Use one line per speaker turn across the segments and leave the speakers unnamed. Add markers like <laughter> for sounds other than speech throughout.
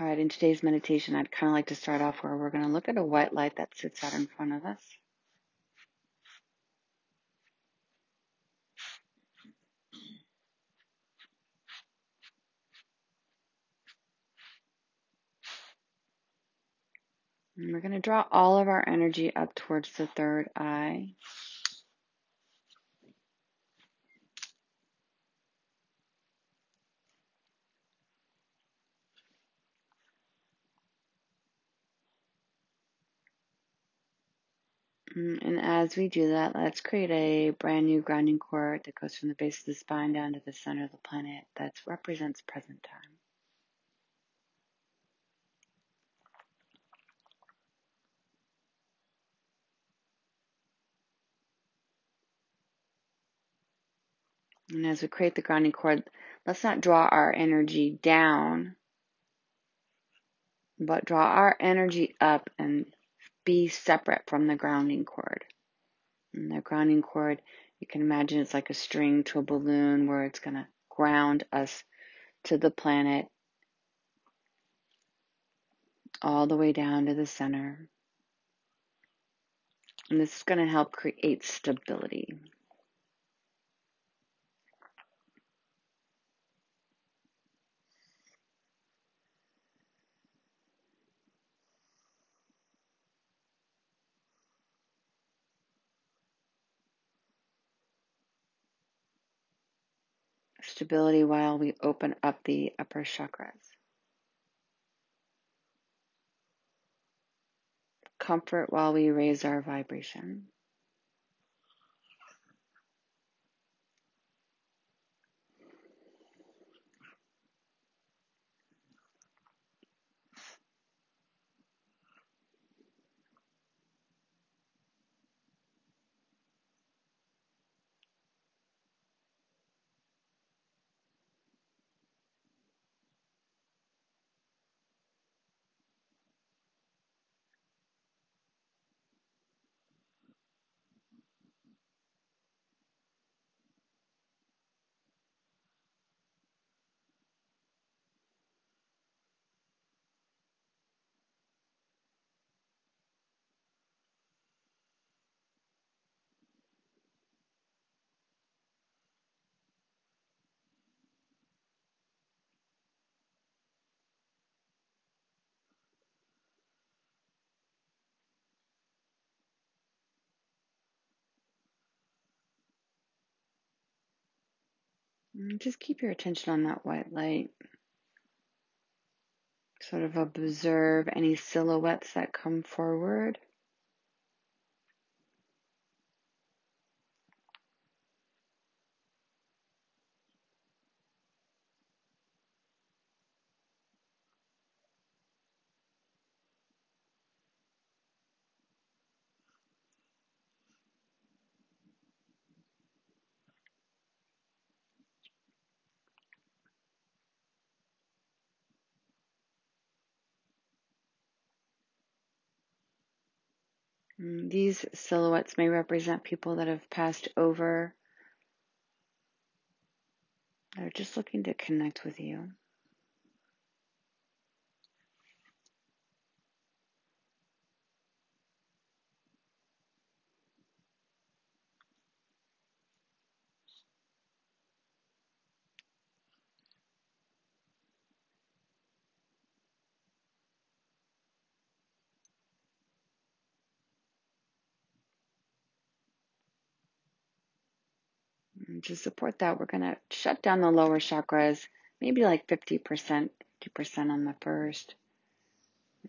All right, in today's meditation, I'd kind of like to start off where we're going to look at a white light that sits out in front of us. And we're going to draw all of our energy up towards the third eye. Mm, and as we do that, let's create a brand new grounding cord that goes from the base of the spine down to the center of the planet that represents present time. And as we create the grounding cord, let's not draw our energy down, but draw our energy up and be separate from the grounding cord. And the grounding cord, you can imagine it's like a string to a balloon where it's going to ground us to the planet all the way down to the center. And this is going to help create stability. Stability while we open up the upper chakras. Comfort while we raise our vibration. Mm, just keep your attention on that white light. Sort of observe any silhouettes that come forward. Mm, these silhouettes may represent people that have passed over. They're just looking to connect with you. And to support that, we're going to shut down the lower chakras, maybe like 50%, 50% on the first.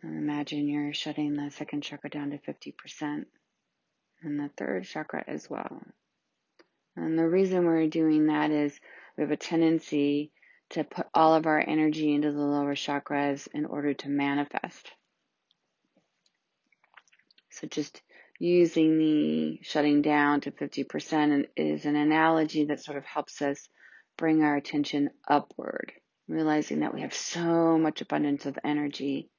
Imagine you're shutting the second chakra down to 50% and the third chakra as well. And the reason we're doing that is we have a tendency to put all of our energy into the lower chakras in order to manifest. So just using the shutting down to 50% is an analogy that sort of helps us bring our attention upward, realizing that we have so much abundance of energy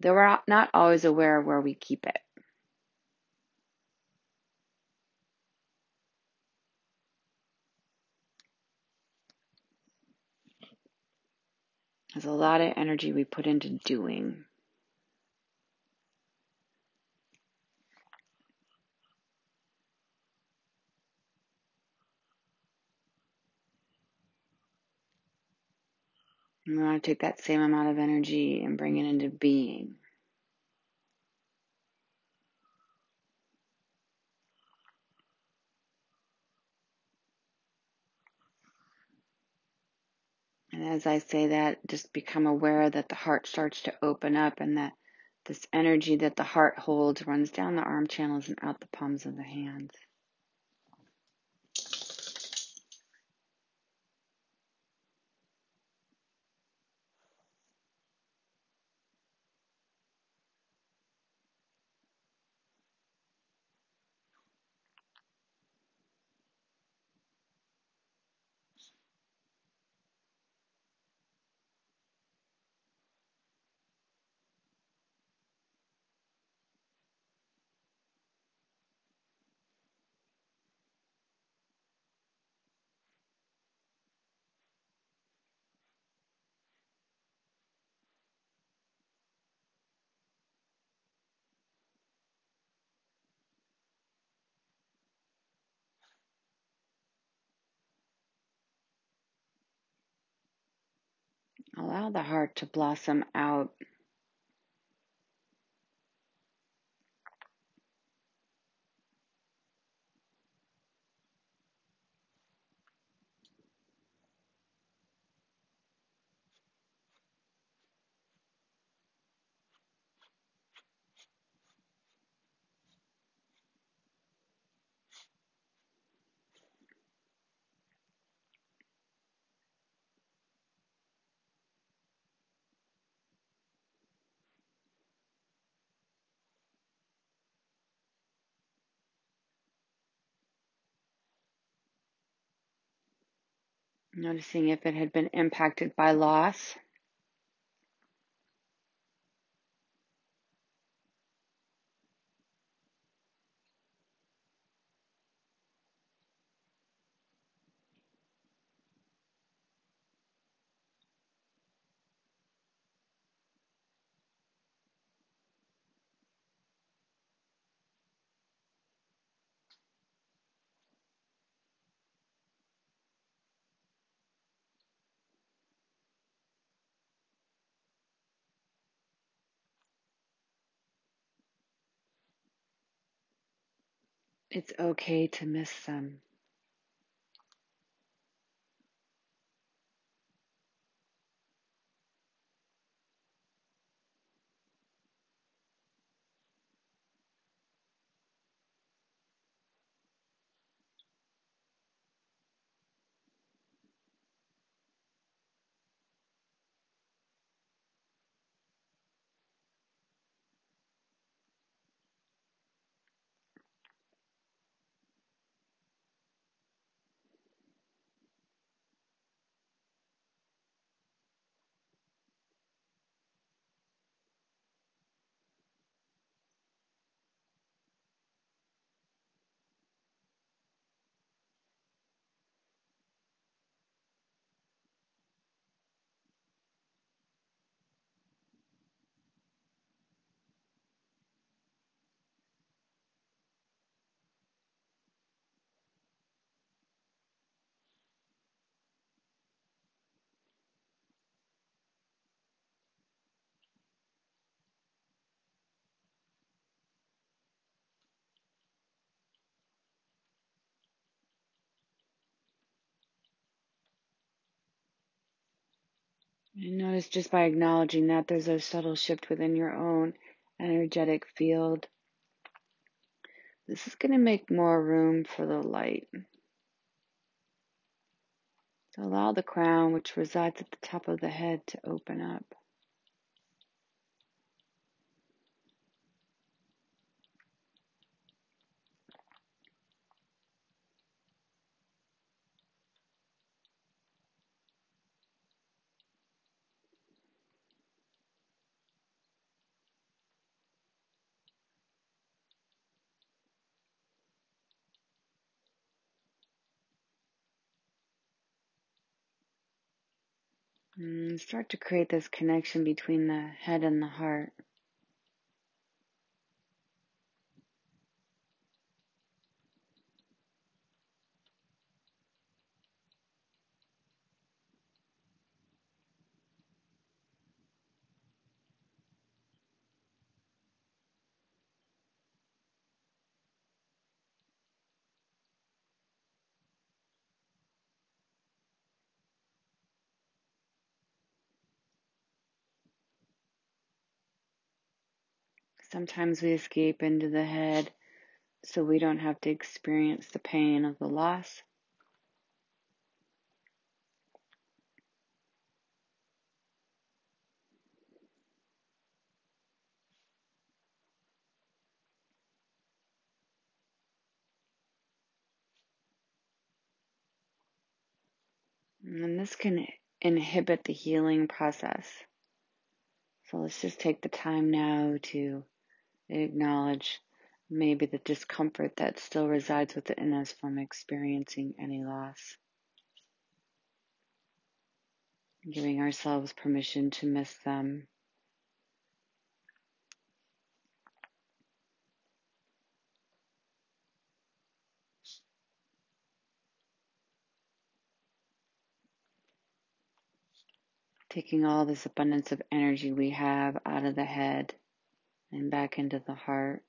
that we're not always aware of where we keep it. There's a lot of energy we put into doing. We want to take that same amount of energy and bring it into being. And as I say that, just become aware that the heart starts to open up and that this energy that the heart holds runs down the arm channels and out the palms of the hands. Allow the heart to blossom out. Noticing if it had been impacted by loss. It's okay to miss them. Notice just by acknowledging that there's a subtle shift within your own energetic field. This is going to make more room for the light. So allow the crown, which resides at the top of the head, to open up. And start to create this connection between the head and the heart. Sometimes we escape into the head so we don't have to experience the pain of the loss. And this can inhibit the healing process. So let's just take the time now to acknowledge maybe the discomfort that still resides within us from experiencing any loss. Giving ourselves permission to miss them. Taking all this abundance of energy we have out of the head and back into the heart.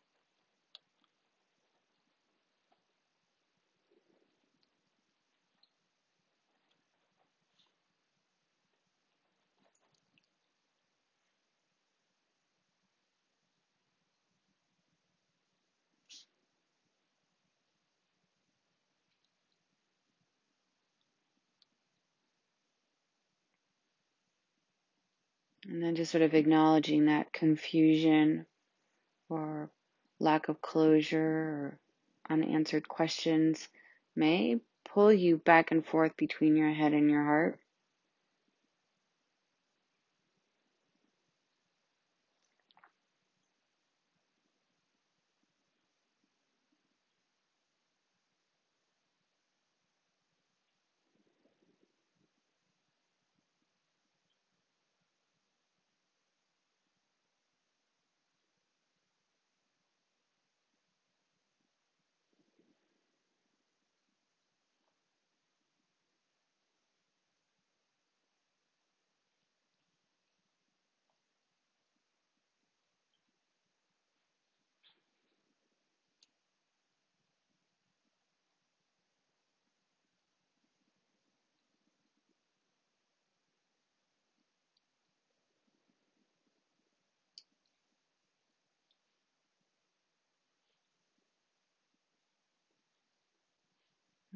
And then just sort of acknowledging that confusion or lack of closure or unanswered questions may pull you back and forth between your head and your heart.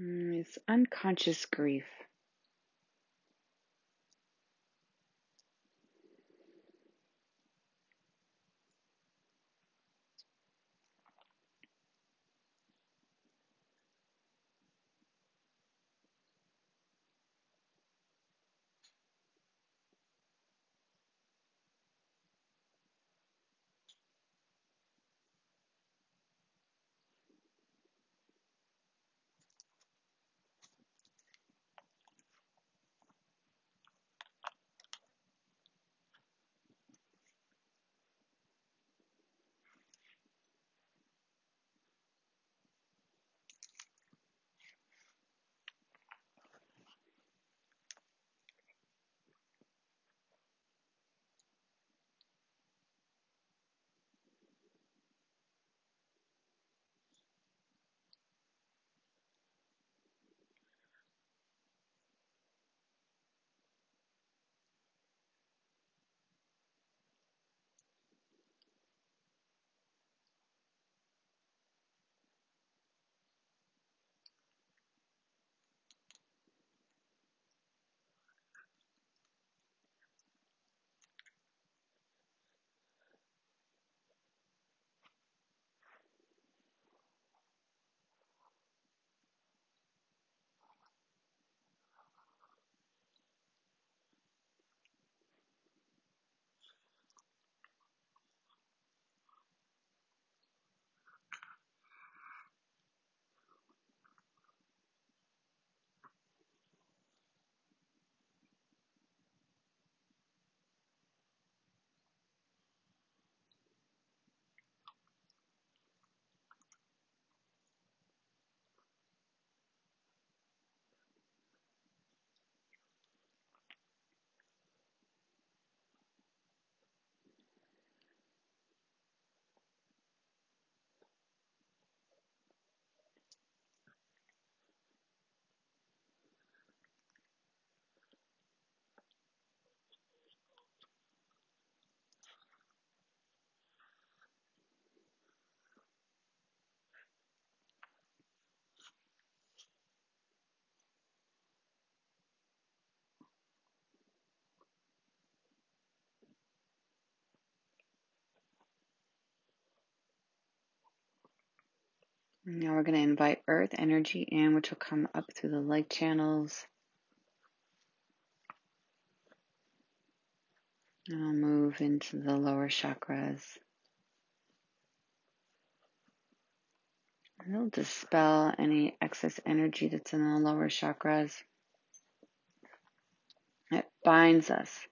Mm, It's unconscious grief. Now we're going to invite earth energy in, which will come up through the leg channels. And I'll move into the lower chakras. It'll dispel any excess energy that's in the lower chakras. It binds us.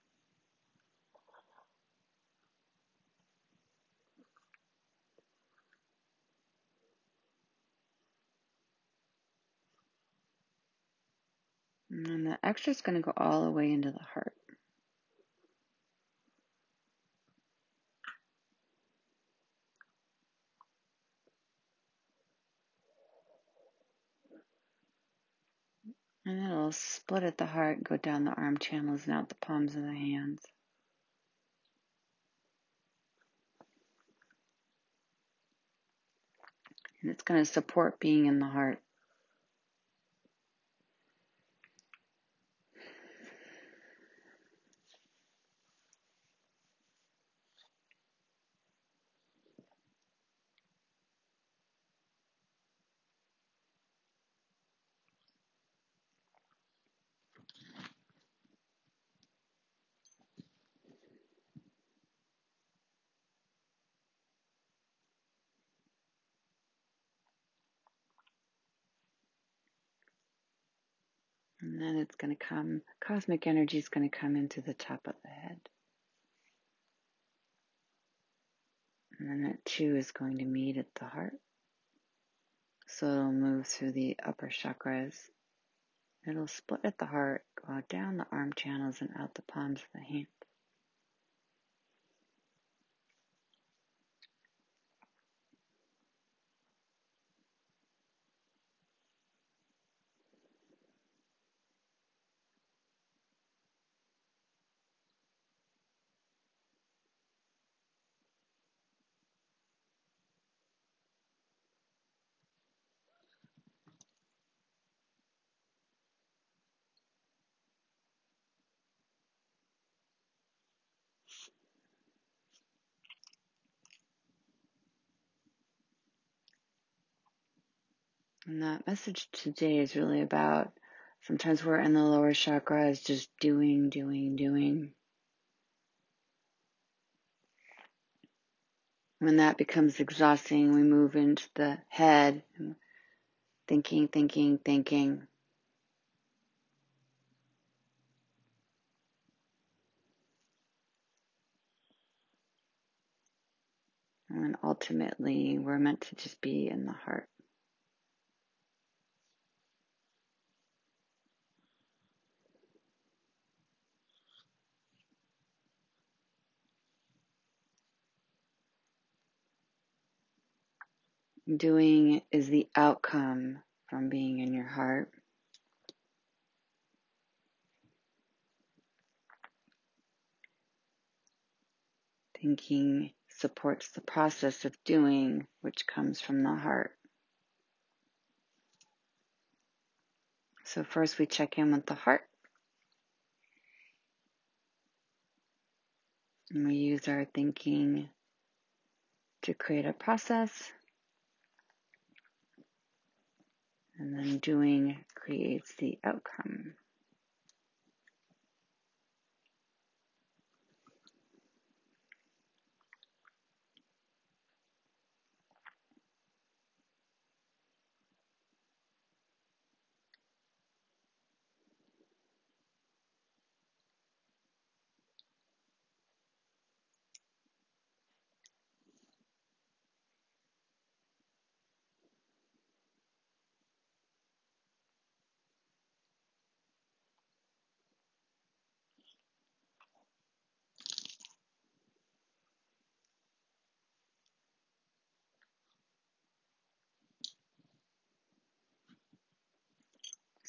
And the extra is going to go all the way into the heart. And it'll split at the heart, go down the arm channels and out the palms of the hands. And it's going to support being in the heart. And then it's going to come, cosmic energy is going to come into the top of the head. And then that two is going to meet at the heart. So it'll move through the upper chakras. It'll split at the heart, go down the arm channels and out the palms of the hand. And that message today is really about sometimes we're in the lower chakras just doing, doing, doing. When that becomes exhausting, we move into the head, thinking, thinking, thinking. And ultimately, we're meant to just be in the heart. Doing is the outcome from being in your heart. Thinking supports the process of doing, which comes from the heart. So, first we check in with the heart. And we use our thinking to create a process. And then doing creates the outcome.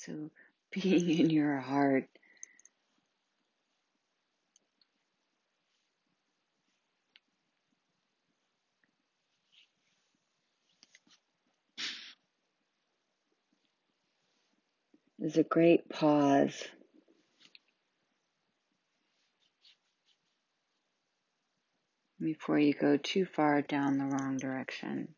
So, <laughs> being in your heart is a great pause. Before you go too far down the wrong direction.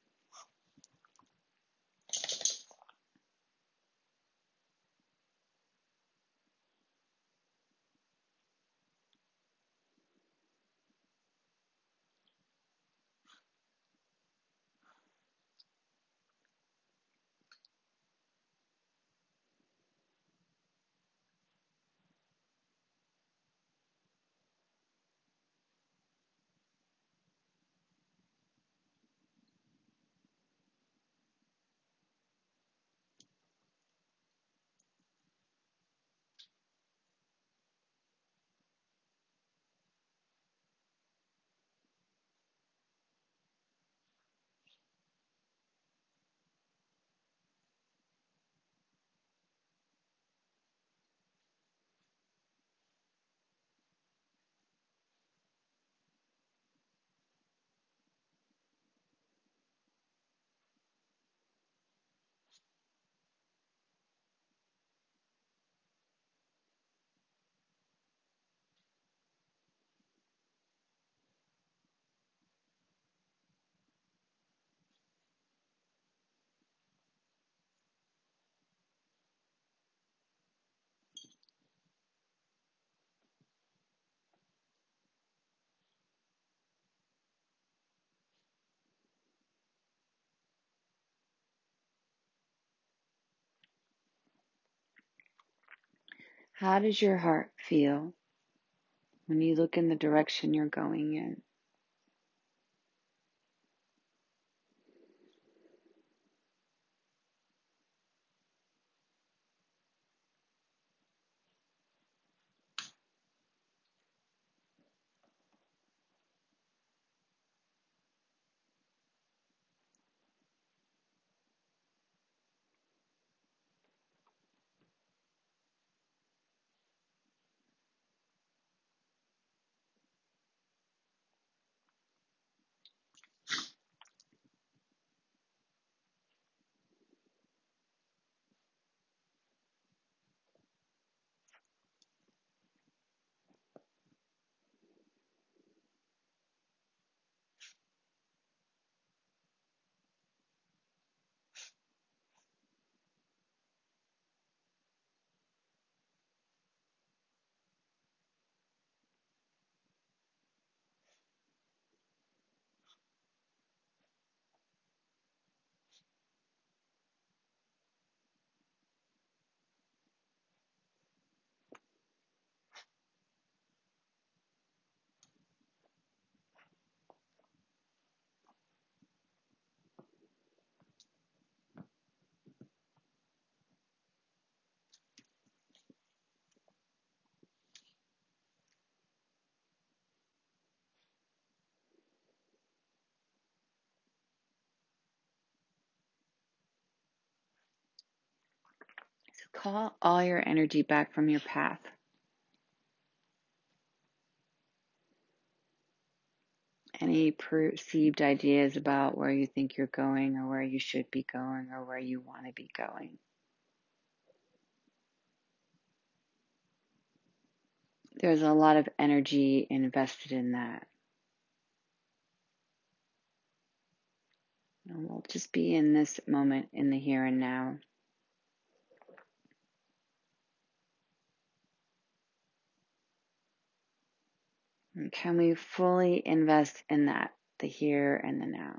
How does your heart feel when you look in the direction you're going in? Call all your energy back from your path. Any perceived ideas about where you think you're going or where you should be going or where you want to be going. There's a lot of energy invested in that. And we'll just be in this moment in the here and now. And can we fully invest in that, the here and the now?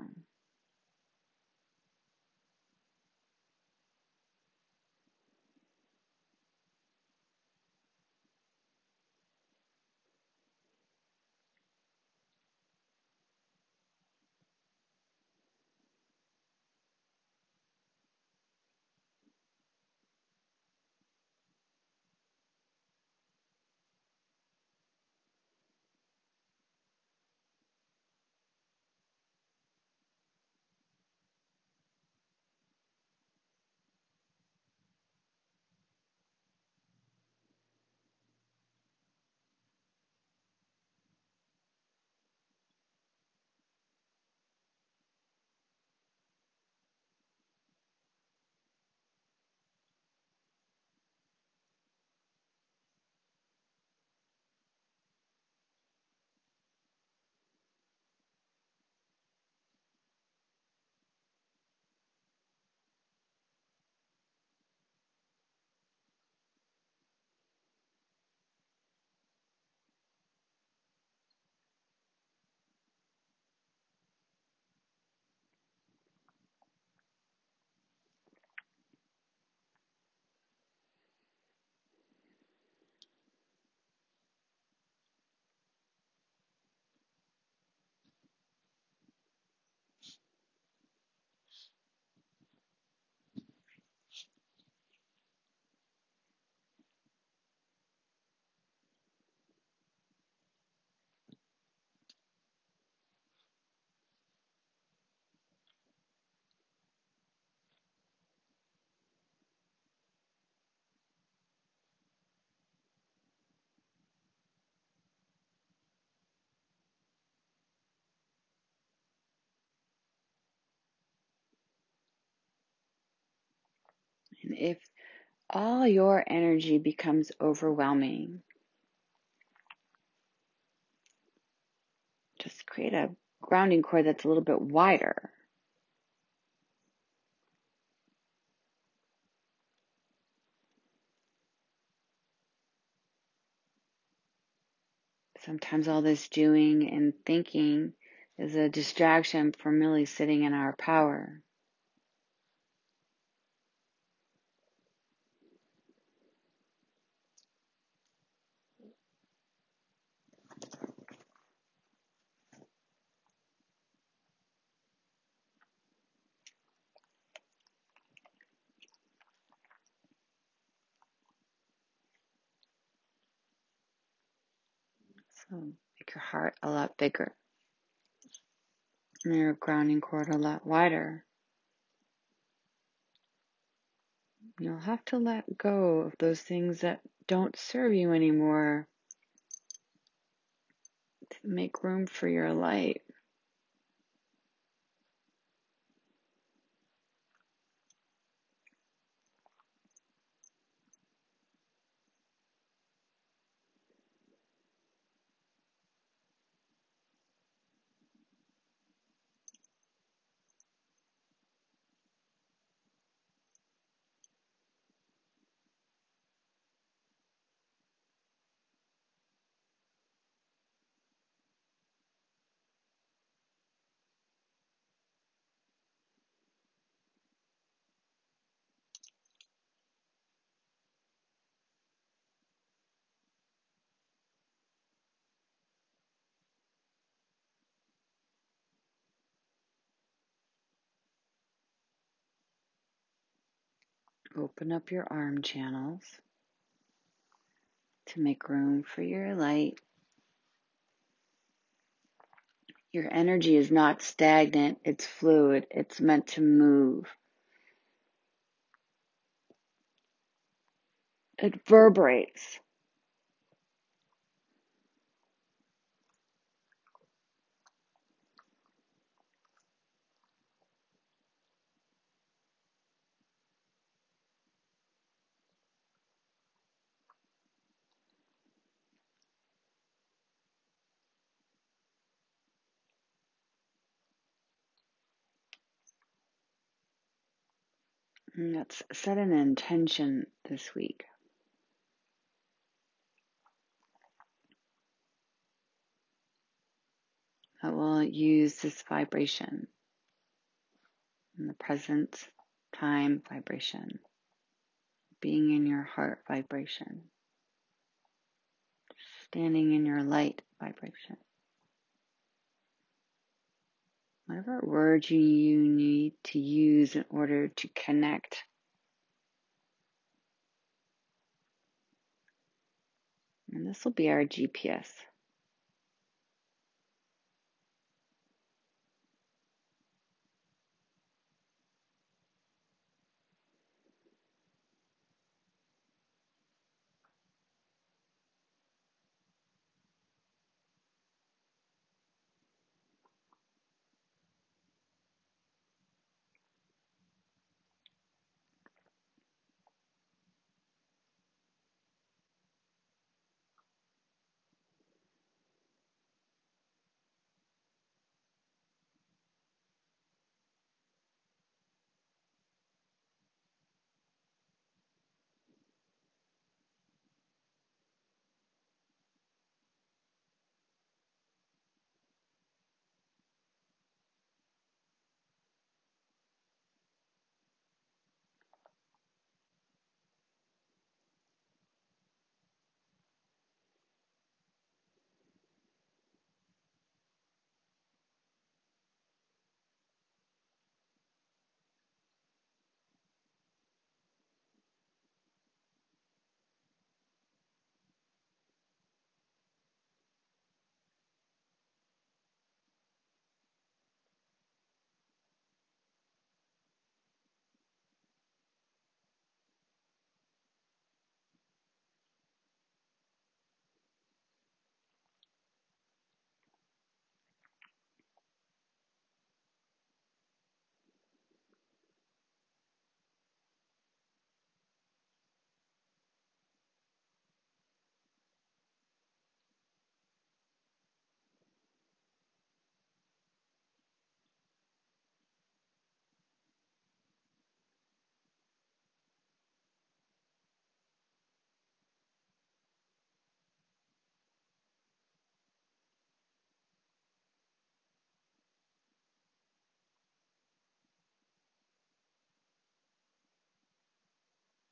If all your energy becomes overwhelming, just create a grounding cord that's a little bit wider. Sometimes all this doing and thinking is a distraction from really sitting in our power. So make your heart a lot bigger and your grounding cord a lot wider. You'll have to let go of those things that don't serve you anymore to make room for your light. Open up your arm channels to make room for your light. Your energy is not stagnant, it's fluid, it's meant to move. It vibrates. Mm, let's set an intention this week. That will use this vibration in the present time vibration, being in your heart vibration, standing in your light vibration. Whatever word you need to use in order to connect And this will be our GPS.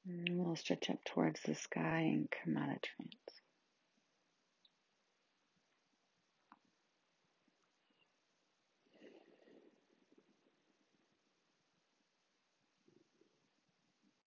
And we'll stretch up towards the sky and come out of trance.